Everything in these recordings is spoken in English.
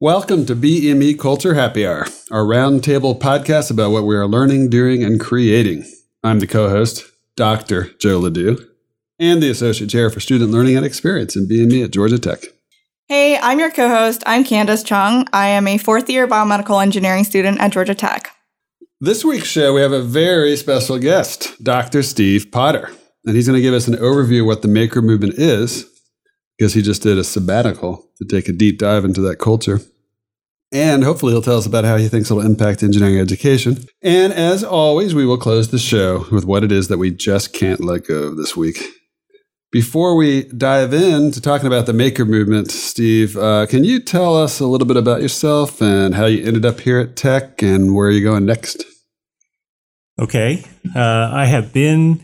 Welcome to BME Culture Happy Hour, our roundtable podcast about what we are learning, doing, and creating. I'm the co host, Dr. Joe Le Doux, and the Associate Chair for Student Learning and Experience in BME at Georgia Tech. Hey, I'm your co host. I'm Candace Chung. I am a fourth year biomedical engineering student at Georgia Tech. This week's show, we have a very special guest, Dr. Steve Potter. And he's going to give us an overview of what the maker movement is because he just did a sabbatical to take a deep dive into that culture. And hopefully, he'll tell us about how he thinks it'll impact engineering education. And as always, we will close the show with what it is that we just can't let go of this week. Before we dive into talking about the maker movement, Steve, uh, can you tell us a little bit about yourself and how you ended up here at Tech and where you're going next? Okay. Uh, I have been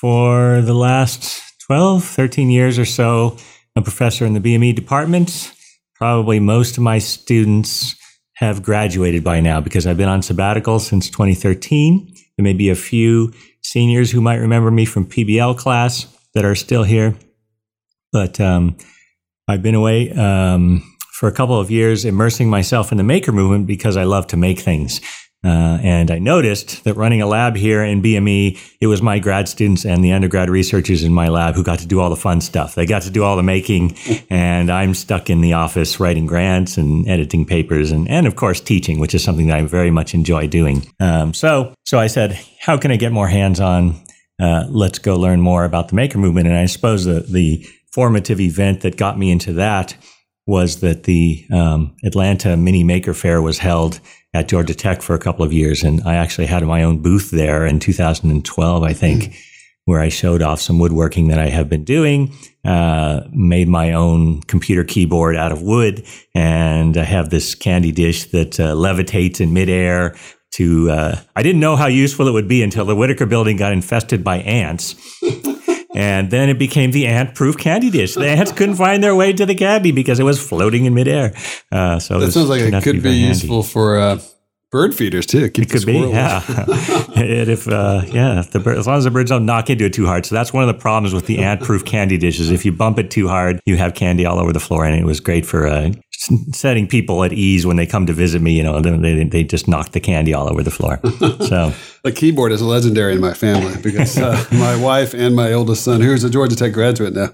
for the last 12, 13 years or so a professor in the BME department. Probably most of my students have graduated by now because I've been on sabbatical since 2013. There may be a few seniors who might remember me from PBL class that are still here, but um, I've been away um, for a couple of years immersing myself in the maker movement because I love to make things. Uh, and I noticed that running a lab here in BME, it was my grad students and the undergrad researchers in my lab who got to do all the fun stuff. They got to do all the making, and I'm stuck in the office writing grants and editing papers, and and of course teaching, which is something that I very much enjoy doing. Um, so so I said, how can I get more hands on? Uh, let's go learn more about the maker movement. And I suppose the the formative event that got me into that was that the um, Atlanta Mini Maker Faire was held at Georgia Tech for a couple of years. And I actually had my own booth there in 2012, I think, mm. where I showed off some woodworking that I have been doing, uh, made my own computer keyboard out of wood. And I have this candy dish that uh, levitates in midair to, uh, I didn't know how useful it would be until the Whitaker building got infested by ants. And then it became the ant proof candy dish. The ants couldn't find their way to the candy because it was floating in midair. Uh, so that sounds like it could be, be useful for uh, bird feeders too. Keep it could be, yeah. if uh, yeah, the bird, as long as the birds don't knock into it too hard. So that's one of the problems with the ant-proof candy dishes. If you bump it too hard, you have candy all over the floor, and it was great for uh, setting people at ease when they come to visit me. You know, they they just knock the candy all over the floor. So the keyboard is legendary in my family because uh, my wife and my oldest son, who's a Georgia Tech graduate now,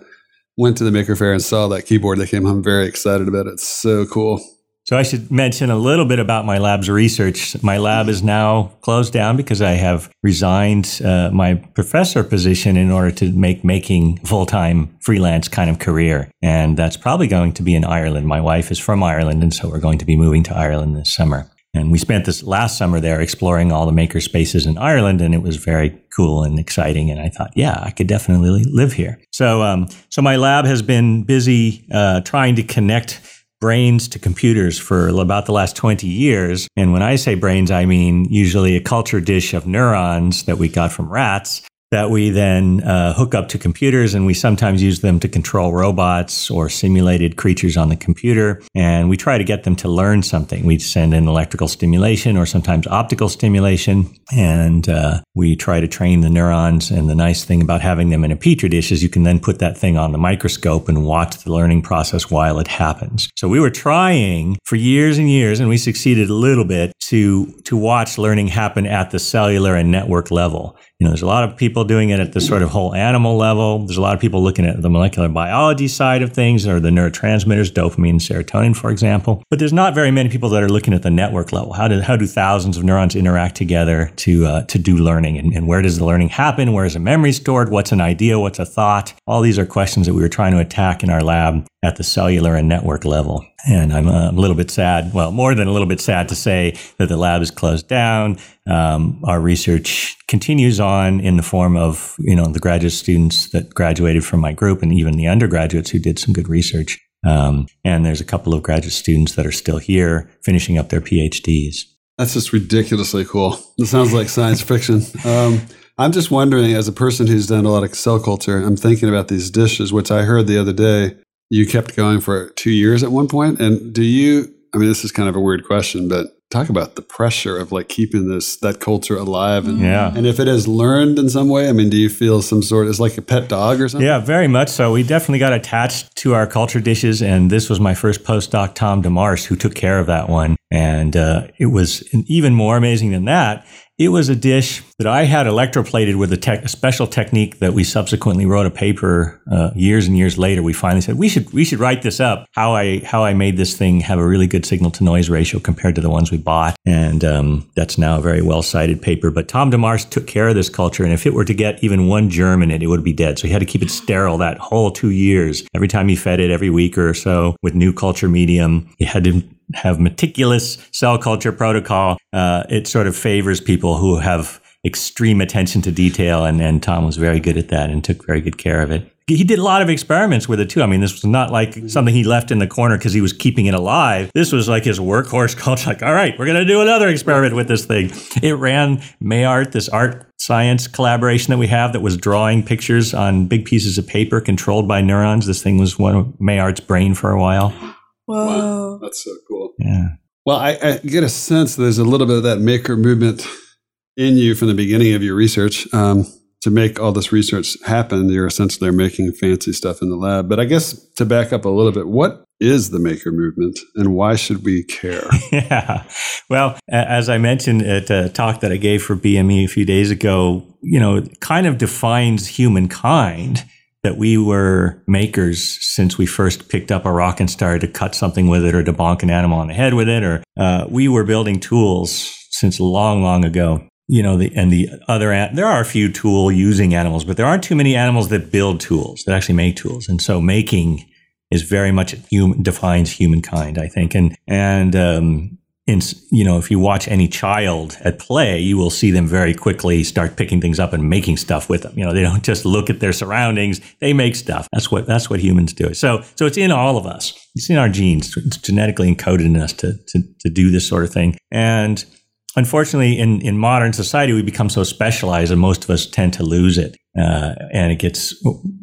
went to the Maker Faire and saw that keyboard. They came home very excited about it. It's so cool. So I should mention a little bit about my lab's research. My lab is now closed down because I have resigned uh, my professor position in order to make making full-time freelance kind of career. And that's probably going to be in Ireland. My wife is from Ireland, and so we're going to be moving to Ireland this summer. And we spent this last summer there exploring all the maker spaces in Ireland, and it was very cool and exciting. And I thought, yeah, I could definitely live here. So, um, so my lab has been busy uh, trying to connect brains to computers for about the last 20 years. And when I say brains, I mean usually a culture dish of neurons that we got from rats that we then uh, hook up to computers and we sometimes use them to control robots or simulated creatures on the computer. And we try to get them to learn something. We send in electrical stimulation or sometimes optical stimulation. And uh, we try to train the neurons. And the nice thing about having them in a petri dish is you can then put that thing on the microscope and watch the learning process while it happens. So we were trying for years and years and we succeeded a little bit to to watch learning happen at the cellular and network level you know, there's a lot of people doing it at the sort of whole animal level. There's a lot of people looking at the molecular biology side of things or the neurotransmitters, dopamine serotonin, for example. But there's not very many people that are looking at the network level. How do, how do thousands of neurons interact together to, uh, to do learning? And, and where does the learning happen? Where is the memory stored? What's an idea? What's a thought? All these are questions that we were trying to attack in our lab at the cellular and network level. And I'm a little bit sad, well, more than a little bit sad to say that the lab is closed down. Um, our research continues on in the form of, you know, the graduate students that graduated from my group and even the undergraduates who did some good research. Um, and there's a couple of graduate students that are still here finishing up their PhDs. That's just ridiculously cool. It sounds like science fiction. Um, I'm just wondering, as a person who's done a lot of cell culture, I'm thinking about these dishes, which I heard the other day you kept going for two years at one point. And do you, I mean, this is kind of a weird question, but talk about the pressure of like keeping this that culture alive and Yeah. and if it has learned in some way i mean do you feel some sort it's like a pet dog or something Yeah, very much so. We definitely got attached to our culture dishes, and this was my first postdoc, Tom DeMarse, who took care of that one. And uh, it was even more amazing than that. It was a dish that I had electroplated with a, a special technique that we subsequently wrote a paper uh, years and years later. We finally said we should we should write this up. How I how I made this thing have a really good signal to noise ratio compared to the ones we bought, and um, that's now a very well cited paper. But Tom DeMarse took care of this culture, and if it were to get even one germ in it, it would be dead. So he had to keep it sterile that whole two years. Every time he fed it, every week or so with new culture medium, he had to have meticulous cell culture protocol. Uh, it sort of favors people who have extreme attention to detail, and, and Tom was very good at that and took very good care of it. He did a lot of experiments with it too. I mean, this was not like something he left in the corner because he was keeping it alive. This was like his workhorse culture. Like, all right, we're going to do another experiment with this thing. It ran MEART, this art science collaboration that we have that was drawing pictures on big pieces of paper controlled by neurons. This thing was one of MEART's brain for a while. Whoa. that's so cool Yeah. well I, I get a sense there's a little bit of that maker movement in you from the beginning of your research um, to make all this research happen you're essentially making fancy stuff in the lab but i guess to back up a little bit what is the maker movement and why should we care Yeah. Well, as I mentioned at a talk that I gave for BME a few days ago, you know, it kind of defines humankind that we were makers since we first picked up a rock and started to cut something with it or to bonk an animal on the head with it, or uh, we were building tools since long, long ago. You know, the, and the other, there are a few tool using animals, but there aren't too many animals that build tools, that actually make tools. And so making is very much human, defines humankind, I think. And, and, um, in, you know, if you watch any child at play, you will see them very quickly start picking things up and making stuff with them. You know, they don't just look at their surroundings; they make stuff. That's what that's what humans do. So, so it's in all of us. It's in our genes. It's genetically encoded in us to to to do this sort of thing. And unfortunately, in in modern society, we become so specialized, and most of us tend to lose it. Uh, and it gets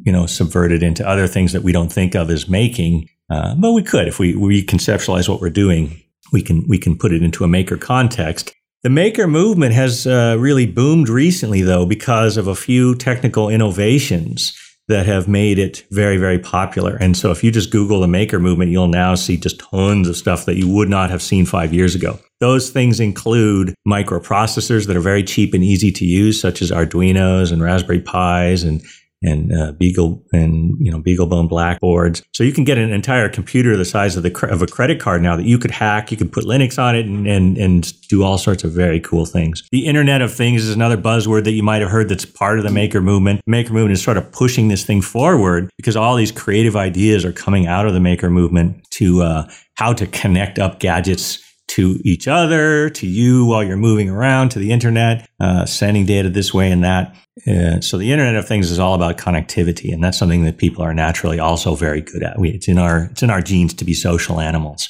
you know subverted into other things that we don't think of as making. Uh, but we could if we we conceptualize what we're doing we can we can put it into a maker context. The maker movement has uh, really boomed recently, though, because of a few technical innovations that have made it very, very popular. And so, if you just Google the maker movement, you'll now see just tons of stuff that you would not have seen five years ago. Those things include microprocessors that are very cheap and easy to use, such as Arduinos and Raspberry Pis and and uh, Beagle and you know BeagleBone blackboards. So you can get an entire computer the size of the of a credit card now that you could hack. You could put Linux on it and, and and do all sorts of very cool things. The Internet of Things is another buzzword that you might have heard that's part of the maker movement. Maker movement is sort of pushing this thing forward because all these creative ideas are coming out of the maker movement to uh, how to connect up gadgets to each other, to you while you're moving around, to the internet, uh, sending data this way and that. Uh, so the Internet of Things is all about connectivity, and that's something that people are naturally also very good at. We, it's in our it's in our genes to be social animals.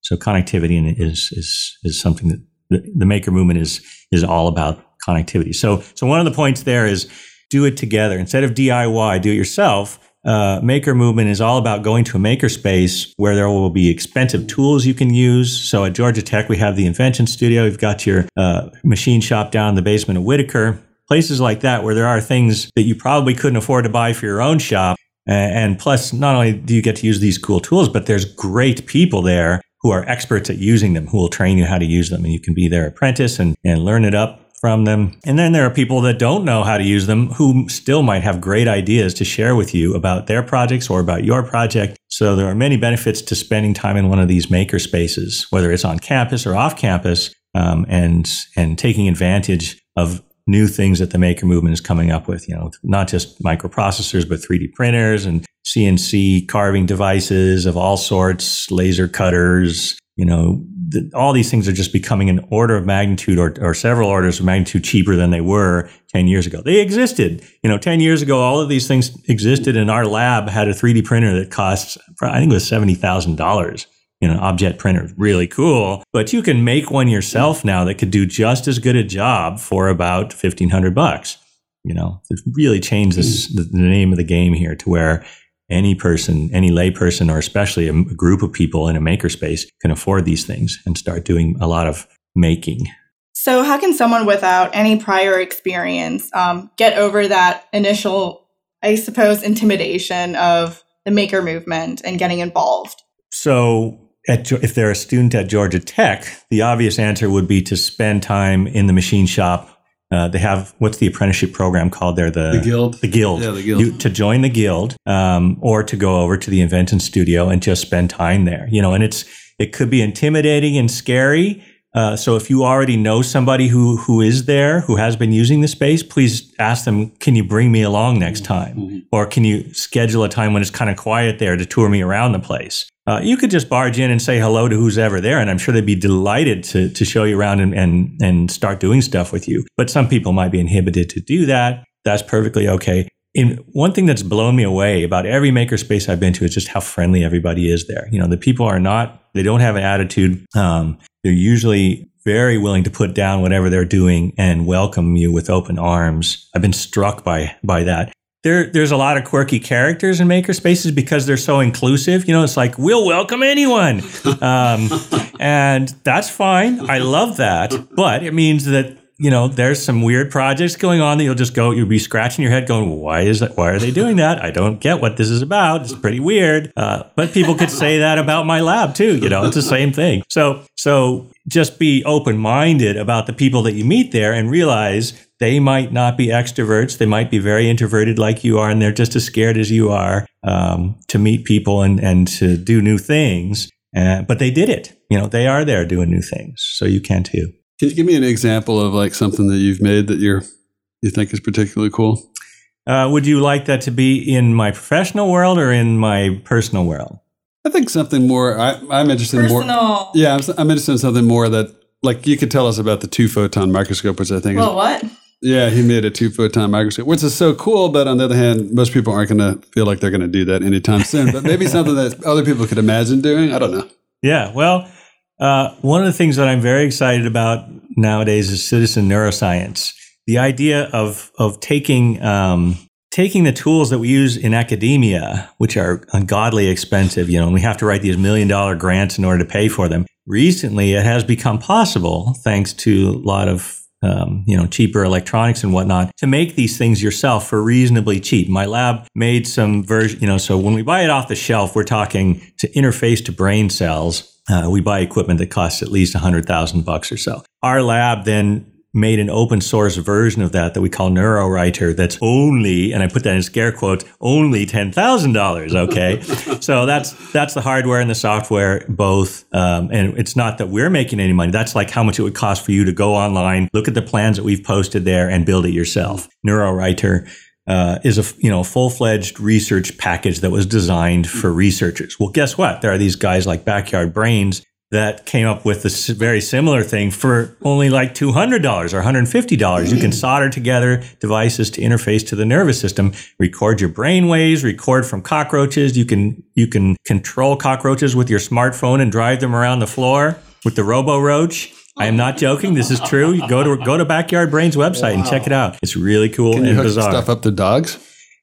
So connectivity is is is something that the, the maker movement is is all about connectivity. So so one of the points there is do it together instead of DIY, do it yourself uh, maker movement is all about going to a makerspace where there will be expensive tools you can use. So at Georgia Tech, we have the Invention Studio. We've got your uh, machine shop down in the basement of Whitaker. Places like that where there are things that you probably couldn't afford to buy for your own shop. And plus, not only do you get to use these cool tools, but there's great people there who are experts at using them, who will train you how to use them. And you can be their apprentice and, and learn it up from them. And then there are people that don't know how to use them who still might have great ideas to share with you about their projects or about your project. So there are many benefits to spending time in one of these maker spaces, whether it's on campus or off campus, um, and and taking advantage of new things that the maker movement is coming up with. You know, not just microprocessors, but 3D printers and CNC carving devices of all sorts, laser cutters. You know, the, all these things are just becoming an order of magnitude or, or several orders of magnitude cheaper than they were 10 years ago. They existed. You know, 10 years ago, all of these things existed, and our lab had a 3D printer that costs, I think it was $70,000 you know, printer, is really cool. But you can make one yourself now that could do just as good a job for about fifteen hundred bucks. You know, it's really changed this, the, name of the game here to where any person, any layperson, or especially a, a group of people in a makerspace can afford these things and start doing a lot of making. So, how can someone without any prior experience um, get over that initial, I suppose, intimidation of the maker movement and getting involved? So, at, if they're a student at Georgia Tech, the obvious answer would be to spend time in the machine shop. Uh, they have what's the apprenticeship program called there? The, The guild? The guild. Yeah, the guild. You, to join the guild, um, or to go over to the invention studio and just spend time there. You know, and it's it could be intimidating and scary. Uh, so if you already know somebody who who is there who has been using the space, please ask them, "Can you bring me along next time?" Mhm. Or can you schedule a time when it's kind of quiet there to tour me around the place? Uh, you could just barge in and say hello to who's ever there, and I'm sure they'd be delighted to to show you around and and, and start doing stuff with you. But some people might be inhibited to do that. That's perfectly okay. And one thing that's blown me away about every makerspace I've been to is just how friendly everybody is there. You know, the people are not, they don't have an attitude. Um, they're usually very willing to put down whatever they're doing and welcome you with open arms. I've been struck by, by that. There, there's a lot of quirky characters in makerspaces because they're so inclusive. You know, it's like, we'll welcome anyone. Um, and that's fine. I love that. But it means that you know, there's some weird projects going on that you'll just go, you'll be scratching your head going, why is that? Why are they doing that? I don't get what this is about. It's pretty weird. Uh, but people could say that about my lab too. You know, it's the same thing. So, so just be open minded about the people that you meet there and realize they might not be extroverts. They might be very introverted like you are, and they're just as scared as you are um, to meet people and, and to do new things. Uh, but they did it. You know, they are there doing new things. So you can too. Can you give me an example of like something that you've made that you're you think is particularly cool? Uh, would you like that to be in my professional world or in my personal world? I think something more. I, I'm interested in more. Yeah, I'm, I'm interested in something more that like you could tell us about the two photon microscope, which I think is Well, what? yeah, he made a two photon microscope, which is so cool. But on the other hand, most people aren't going to feel like they're going to do that anytime soon. But maybe something that other people could imagine doing. I don't know. Yeah, well, uh, one of the things that I'm very excited about nowadays is citizen neuroscience. The idea of of taking um, taking the tools that we use in academia, which are ungodly expensive, you know, and we have to write these million dollar grants in order to pay for them. Recently, it has become possible, thanks to a lot of um, you know cheaper electronics and whatnot, to make these things yourself for reasonably cheap. My lab made some version, you know, so when we buy it off the shelf, we're talking to interface to brain cells. Uh, we buy equipment that costs at least a hundred thousand bucks or so. Our lab then made an open source version of that that we call NeuroRighter that's only, and I put that in scare quotes, only $10,000. Okay. so that's, that's the hardware and the software both. Um, and it's not that we're making any money. That's like how much it would cost for you to go online, look at the plans that we've posted there and build it yourself. NeuroRighter. Uh, is a you know full fledged research package that was designed for researchers. Well, guess what? There are these guys like Backyard Brains that came up with this very similar thing for only like $200 or $150. You can solder together devices to interface to the nervous system, record your brain waves, record from cockroaches. You can, you can control cockroaches with your smartphone and drive them around the floor with the RoboRoach. I am not joking. This is true. You go to go to Backyard Brains website and check it out. It's really cool Can you and hook bizarre. stuff up to dogs?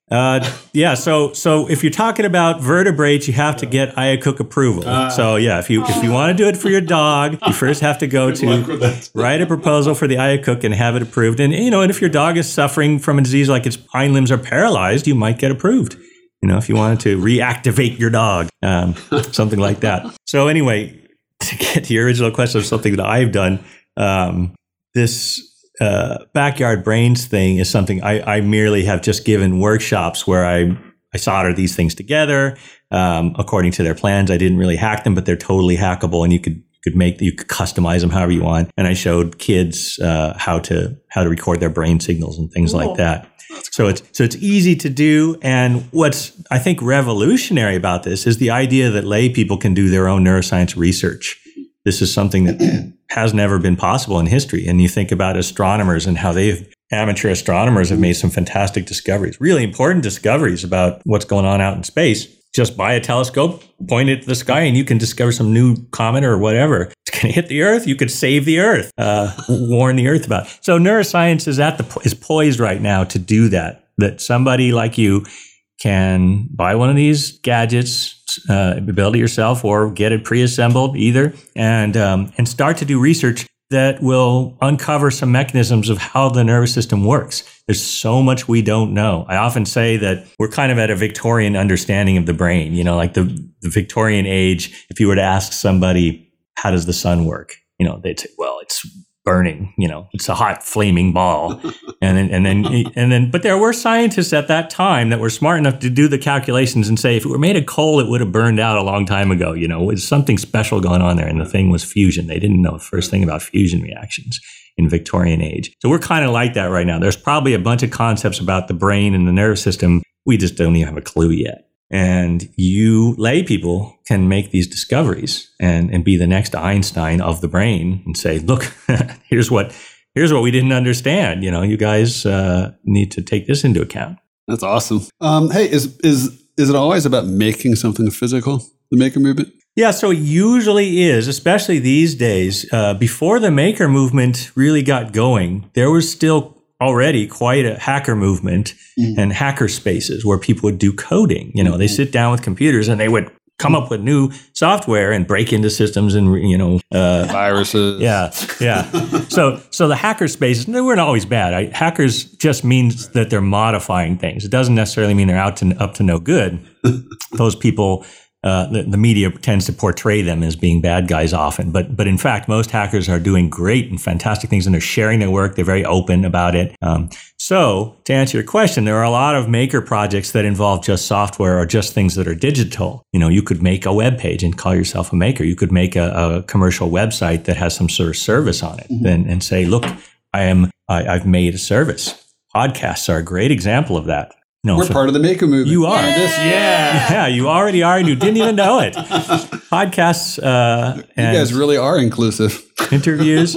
Uh, yeah, so so if you're talking about vertebrates, you have to get IACUC approval. so yeah, if you if you want to do it for your dog, you first have to go to write a proposal for the IACUC and have it approved. And you know, and if your dog is suffering from a disease like its hind limbs are paralyzed, you might get approved. You know, if you wanted to reactivate your dog, um, something like that. So anyway, to get to your original question of something that I've done, um, this uh, backyard brains thing is something I, I merely have just given workshops where I I solder these things together um, according to their plans. I didn't really hack them, but they're totally hackable, and you could could make you could customize them however you want. And I showed kids uh, how to how to record their brain signals and things Cool. like that. So it's so it's easy to do, and what's I think revolutionary about this is the idea that lay people can do their own neuroscience research. This is something that has never been possible in history. And you think about astronomers and how they've amateur astronomers have made some fantastic discoveries, really important discoveries about what's going on out in space. Just buy a telescope, point it to the sky, and you can discover some new comet or whatever. It's going to hit the Earth. You could save the Earth, uh, warn the Earth about. So neuroscience is at the is poised right now to do that. That somebody like you can buy one of these gadgets, uh, build it yourself, or get it pre-assembled, either, and um, and start to do research that will uncover some mechanisms of how the nervous system works. There's so much we don't know. I often say that we're kind of at a Victorian understanding of the brain, you know, like the, the Victorian age. If you were to ask somebody, how does the sun work? You know, they'd say, well, it's burning, you know, it's a hot flaming ball. And then, and then, and then, but there were scientists at that time that were smart enough to do the calculations and say, if it were made of coal, it would have burned out a long time ago. You know, there's something special going on there. And the thing was fusion. They didn't know the first thing about fusion reactions in Victorian age. So we're kind of like that right now. There's probably a bunch of concepts about the brain and the nervous system. We just don't even have a clue yet. And you lay people can make these discoveries and, and be the next Einstein of the brain and say, look, here's what here's what we didn't understand. You know, you guys uh, need to take this into account. That's awesome. Um, hey, is is is it always about making something physical? The maker movement. Yeah, so it usually is, especially these days. Uh, before the maker movement really got going, there was still already quite a hacker movement mm-hmm. and hacker spaces where people would do coding. You know, mm-hmm. they sit down with computers and they would come up with new software and break into systems and you know uh, viruses. Yeah, yeah. so so the hacker spaces they weren't always bad. I, hackers just means that they're modifying things. It doesn't necessarily mean they're out to up to no good. Those people uh, the, the, media tends to portray them as being bad guys often, but but in fact, most hackers are doing great and fantastic things, and they're sharing their work. They're very open about it. Um, so, to answer your question, there are a lot of maker projects that involve just software or just things that are digital. You know, you could make a web page and call yourself a maker. You could make a, a commercial website that has some sort of service on it, mm-hmm. and, and say, "Look, I am I, I've made a service." Podcasts are a great example of that. No, we're so part of the Maker movement. You are. This, yeah. Yeah, you already are, and you didn't even know it. Podcasts. Uh, you guys really are inclusive. interviews.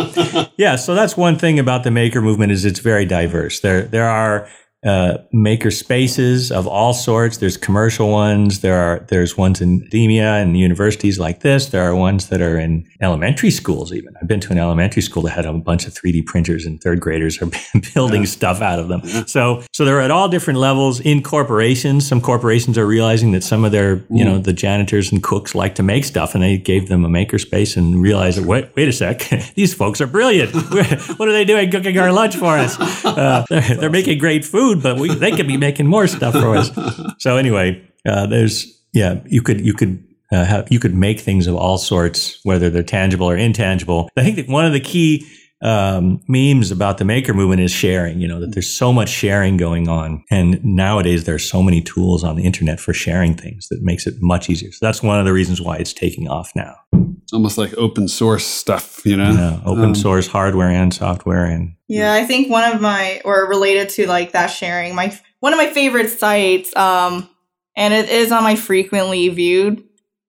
yeah, so that's one thing about the Maker movement is it's very diverse. There, there are uh, maker spaces of all sorts. There's commercial ones. There are there's ones in academia and universities like this. There are ones that are in elementary schools. Even I've been to an elementary school that had a bunch of 3D printers, and third graders are building yeah. stuff out of them. Yeah. So so they're at all different levels. In corporations, some corporations are realizing that some of their mm. you know the janitors and cooks like to make stuff, and they gave them a maker space and realized that wait wait a sec, these folks are brilliant. what are they doing cooking our lunch for us? Uh, they're, they're making great food food, but we, they could be making more stuff for us. So anyway, uh, there's yeah, you could you could uh, have, you could make things of all sorts, whether they're tangible or intangible. I think that one of the key um, memes about the maker movement is sharing. You know that there's so much sharing going on, and nowadays there are so many tools on the internet for sharing things that makes it much easier. So that's one of the reasons why it's taking off now. It's almost like open source stuff, you know. Yeah, open um, source hardware and software, and yeah, I think one of my or related to like that sharing, my one of my favorite sites, um, and it is on my frequently viewed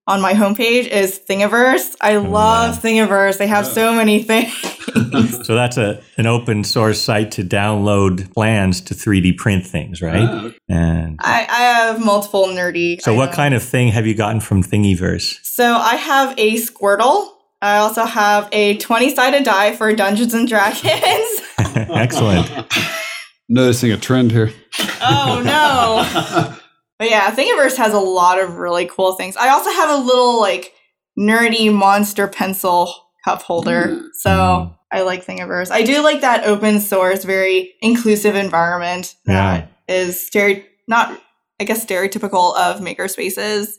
on my homepage is Thingiverse. I oh, love yeah. Thingiverse. They have so many things. so that's a an open source site to download plans to 3D print things, right? Oh. And I, I have multiple nerdy. So what kind of thing have you gotten from Thingiverse? So I have a Squirtle. I also have a 20 sided die for Dungeons and Dragons. Excellent. Noticing a trend here. Oh no. But yeah, Thingiverse has a lot of really cool things. I also have a little like nerdy monster pencil cup holder. Mm. So. I like Thingiverse. I do like that open source, very inclusive environment yeah. is stere- not I guess stereotypical of makerspaces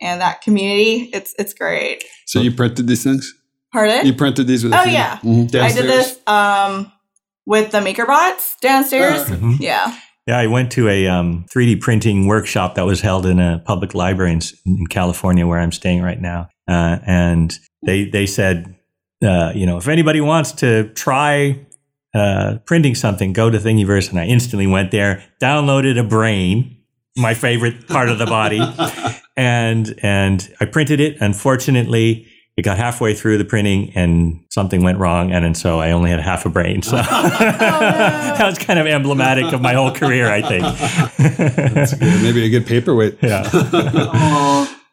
and that community. It's it's great. So you printed these things? Pardon? You printed these with Oh yeah. Mm-hmm. I did this um with the MakerBots downstairs. Uh, mm-hmm. Yeah. Yeah, I went to a um, 3D printing workshop that was held in a public library in, in California, where I'm staying right now. Uh, and they they said, uh, you know, if anybody wants to try uh, printing something, go to Thingiverse. And I instantly went there, downloaded a brain, my favorite part of the body, and and I printed it. Unfortunately, it got halfway through the printing and something went wrong. And, and so I only had half a brain. So oh, that was kind of emblematic of my whole career, I think. Maybe a good paperweight. Yeah.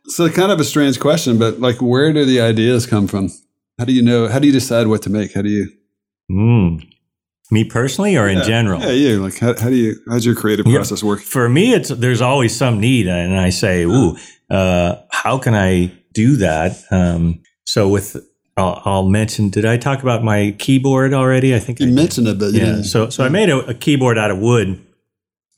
so kind of a strange question, but like, where do the ideas come from? How do you know? How do you decide what to make? How do you? Mm. Me personally, or yeah. in general? Yeah, you. Like, how, how do you? How's your creative process work? For me, it's there's always some need, and I say, "Ooh, uh, how can I do that?" Um, so with I'll, I'll mention. Did I talk about my keyboard already? I think You I did. mentioned it, but you yeah. So so I made a, a keyboard out of wood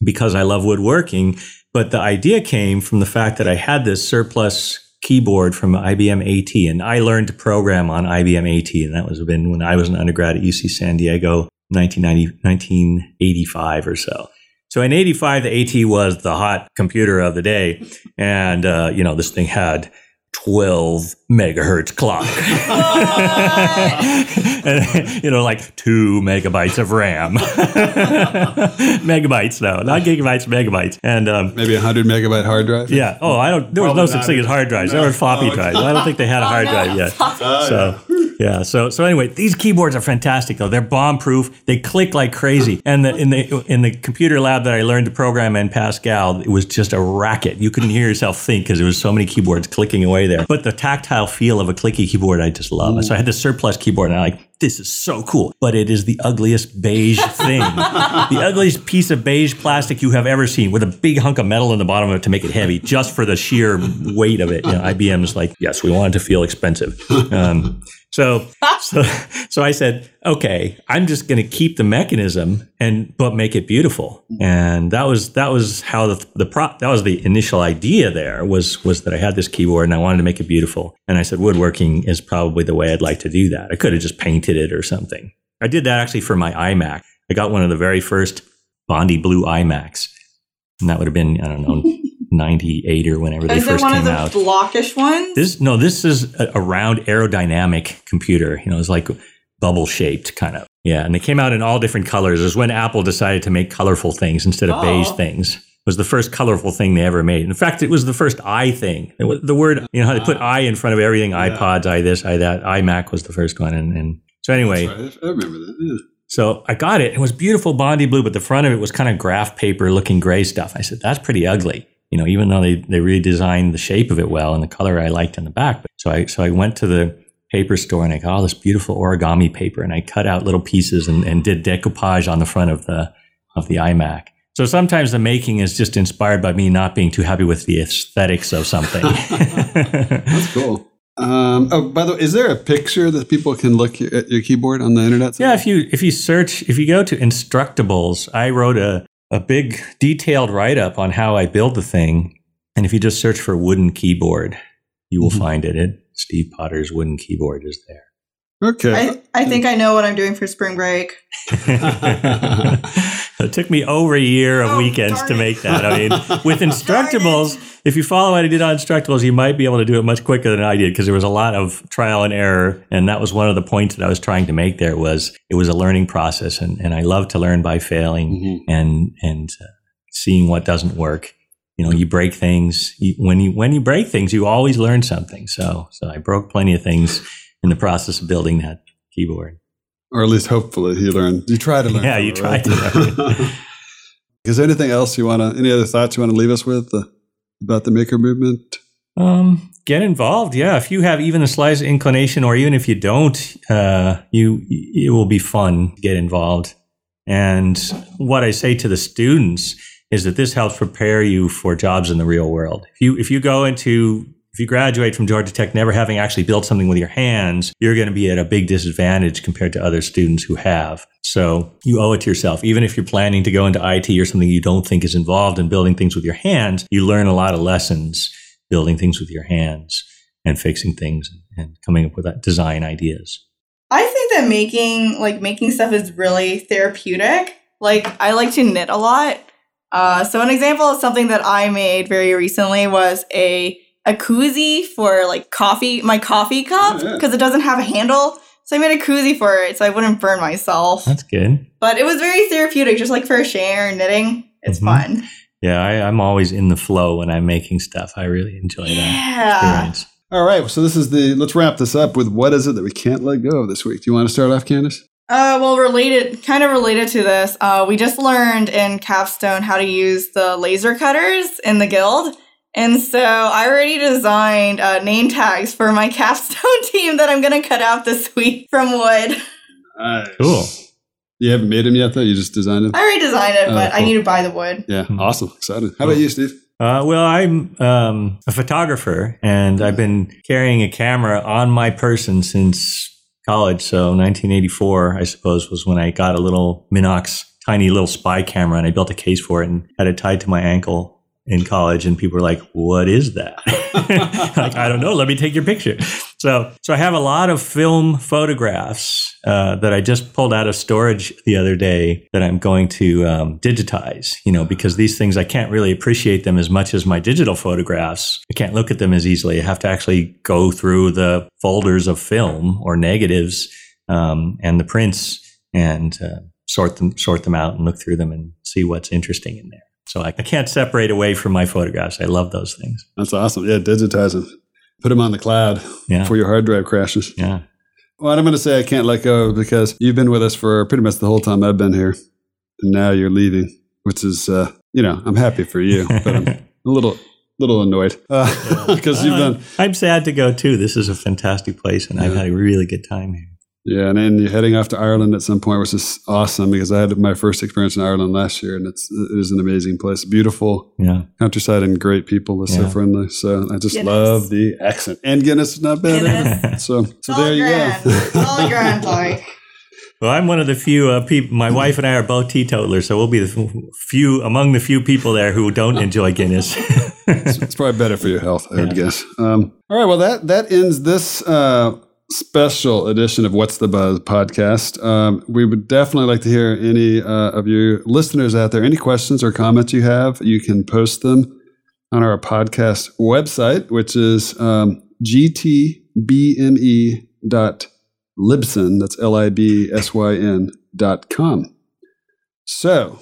because I love woodworking. But the idea came from the fact that I had this surplus keyboard from IBM AT, and I learned to program on IBM AT, and that was been when I was an undergrad at UC San Diego, 1990, 1985 or so. So in 85, the AT was the hot computer of the day. And, uh, you know, this thing had 12 megahertz clock. and, you know, like two megabytes of RAM. megabytes, no, not gigabytes, megabytes. And, um, Maybe a 100 megabyte hard drive? yeah. Oh, I don't. There was no such thing as hard drives. There were floppy Oh, drives. I don't think they had a hard Oh, drive yet. Oh, So yeah, so so anyway, these keyboards are fantastic though. They're bomb proof. They click like crazy. And the, in the in the computer lab that I learned to program in Pascal, it was just a racket. You couldn't hear yourself think because there was so many keyboards clicking away there. But the tactile feel of a clicky keyboard, I just love. So I had the surplus keyboard, and I like this is so cool. But it is the ugliest beige thing, the ugliest piece of beige plastic you have ever seen, with a big hunk of metal in the bottom of it to make it heavy, just for the sheer weight of it. You know, IBM is like, yes, we want it to feel expensive. Um, so, so, so I said, okay, I'm just going to keep the mechanism and but make it beautiful. And that was that was how the the pro, that was the initial idea. There was was that I had this keyboard and I wanted to make it beautiful. And I said, woodworking is probably the way I'd like to do that. I could have just painted it or something. I did that actually for my iMac. I got one of the very first Bondi Blue iMacs, and that would have been I don't know. 98 or whenever they Is it first one came of the out. blockish ones? This no, this is a, a round aerodynamic computer. You know, it's like bubble shaped kind of. Yeah, and they came out in all different colors. It was when Apple decided to make colorful things instead of Oh. beige things. It was the first colorful thing they ever made. In fact, it was the first i thing. It was, the word, you know, how they put ah. i in front of everything. Yeah. iPods, i this, i that. iMac was the first one, and, and so anyway, right. I remember that. Yeah. so I got it. It was beautiful Bondi blue, but the front of it was kind of graph paper looking gray stuff. I said, that's pretty ugly. You know, even though they, they redesigned the shape of it well and the color I liked in the back. But so I so I went to the paper store and I got all this beautiful origami paper and I cut out little pieces and, and did decoupage on the front of the of the iMac. So sometimes the making is just inspired by me not being too happy with the aesthetics of something. That's cool. Um, oh, by the way, is there a picture that people can look at your keyboard on the internet? Yeah, if you if you search if you go to Instructables, I wrote a a big detailed write up on how I build the thing, and if you just search for wooden keyboard, you will Mhm. find it. it. Steve Potter's wooden keyboard is there. Okay. I, I think I know what I'm doing for spring break. it took me over a year of Oh, weekends to make that. I mean, with Instructables, if you follow what I did on Instructables, you might be able to do it much quicker than I did because there was a lot of trial and error, and that was one of the points that I was trying to make. There was it was a learning process, and, and I love to learn by failing Mhm. and and uh, seeing what doesn't work. You know, you break things. You, when you when you break things, you always learn something. So so I broke plenty of things in the process of building that keyboard. Or at least hopefully he learned. You try to learn. Yeah, you it, try right? to Is there anything else you want to, any other thoughts you want to leave us with uh, about the maker movement? Um, get involved. Yeah, if you have even the slightest inclination, or even if you don't, uh, you it will be fun to get involved. And what I say to the students is that this helps prepare you for jobs in the real world. If you if you go into if you graduate from Georgia Tech never having actually built something with your hands, you're going to be at a big disadvantage compared to other students who have. So you owe it to yourself. Even if you're planning to go into IT or something you don't think is involved in building things with your hands, you learn a lot of lessons building things with your hands and fixing things and coming up with design ideas. I think that making like making stuff is really therapeutic. Like I like to knit a lot. Uh, so an example of something that I made very recently was a a koozie for like coffee, my coffee cup, Oh, yeah. because it doesn't have a handle. So I made a koozie for it so I wouldn't burn myself. That's good. But it was very therapeutic, just like for a share knitting. It's Mhm. fun. Yeah, I, I'm always in the flow when I'm making stuff. I really enjoy that Yeah. experience. All right. So this is the, let's wrap this up with what is it that we can't let go of this week? Do you want to start off, Candace? Uh, well, related, kind of related to this, uh, we just learned in Capstone how to use the laser cutters in the guild. And so I already designed uh, name tags for my Capstone team that I'm going to cut out this week from wood. Nice. Cool. You haven't made them yet, though? You just designed them? I already designed it, Oh, but I need to buy the wood. Yeah. Hmm. Awesome. Excited. How about you, Steve? Uh, well, I'm um, a photographer, and I've been carrying a camera on my person since college. So 1984, I suppose, was when I got a little Minox tiny little spy camera, and I built a case for it and had it tied to my ankle in college and people were like what is that? Like i don't know. Let me take your picture. So so i have a lot of film photographs uh, that i just pulled out of storage the other day that i'm going to um, digitize you know because these things i can't really appreciate them as much as my digital photographs. I can't look at them as easily. I have to actually go through the folders of film or negatives um, and the prints and uh, sort them sort them out and look through them and see what's interesting in there so I, can't separate away from my photographs. I love those things. That's awesome. Yeah, digitize them. Put them on the cloud Yeah. before your hard drive crashes. Yeah. Well, I'm going to say I can't let go because you've been with us for pretty much the whole time I've been here. And now you're leaving, which is, uh, you know, I'm happy for you, but I'm a little, little annoyed because you've done, I'm sad to go too. This is a fantastic place and I've had a really good time here. Yeah. And then you're heading off to Ireland at some point, which is awesome because I had my first experience in Ireland last year and it's, it is an amazing place. Beautiful Yeah. countryside and great people. They're so friendly. So I just Guinness. love the accent. And Guinness is not bad. Guinness. either. So, so It's all there you grand. go. It's all grand, like. Well, I'm one of the few uh, people. My wife and I are both teetotalers, so we'll be the few among the few people there who don't enjoy Guinness. it's probably better for your health, I would guess. Um, all right, well that that ends this uh, special edition of What's the Buzz podcast. Um, we would definitely like to hear any uh, of you listeners out there. Any questions or comments you have, you can post them on our podcast website, which is um, gtbme.libsyn. That's L I B S Y N dot com. So,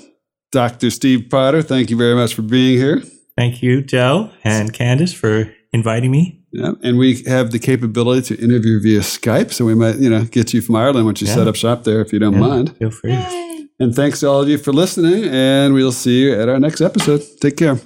Dr. Steve Potter, thank you very much for being here. Thank you, Joe and Candace, for inviting me. Yeah, and we have the capability to interview via Skype, so we might, you know, get you from Ireland once you Yeah. set up shop there, if you don't Yeah, mind. Feel free. And thanks to all of you for listening, and we'll see you at our next episode. Take care.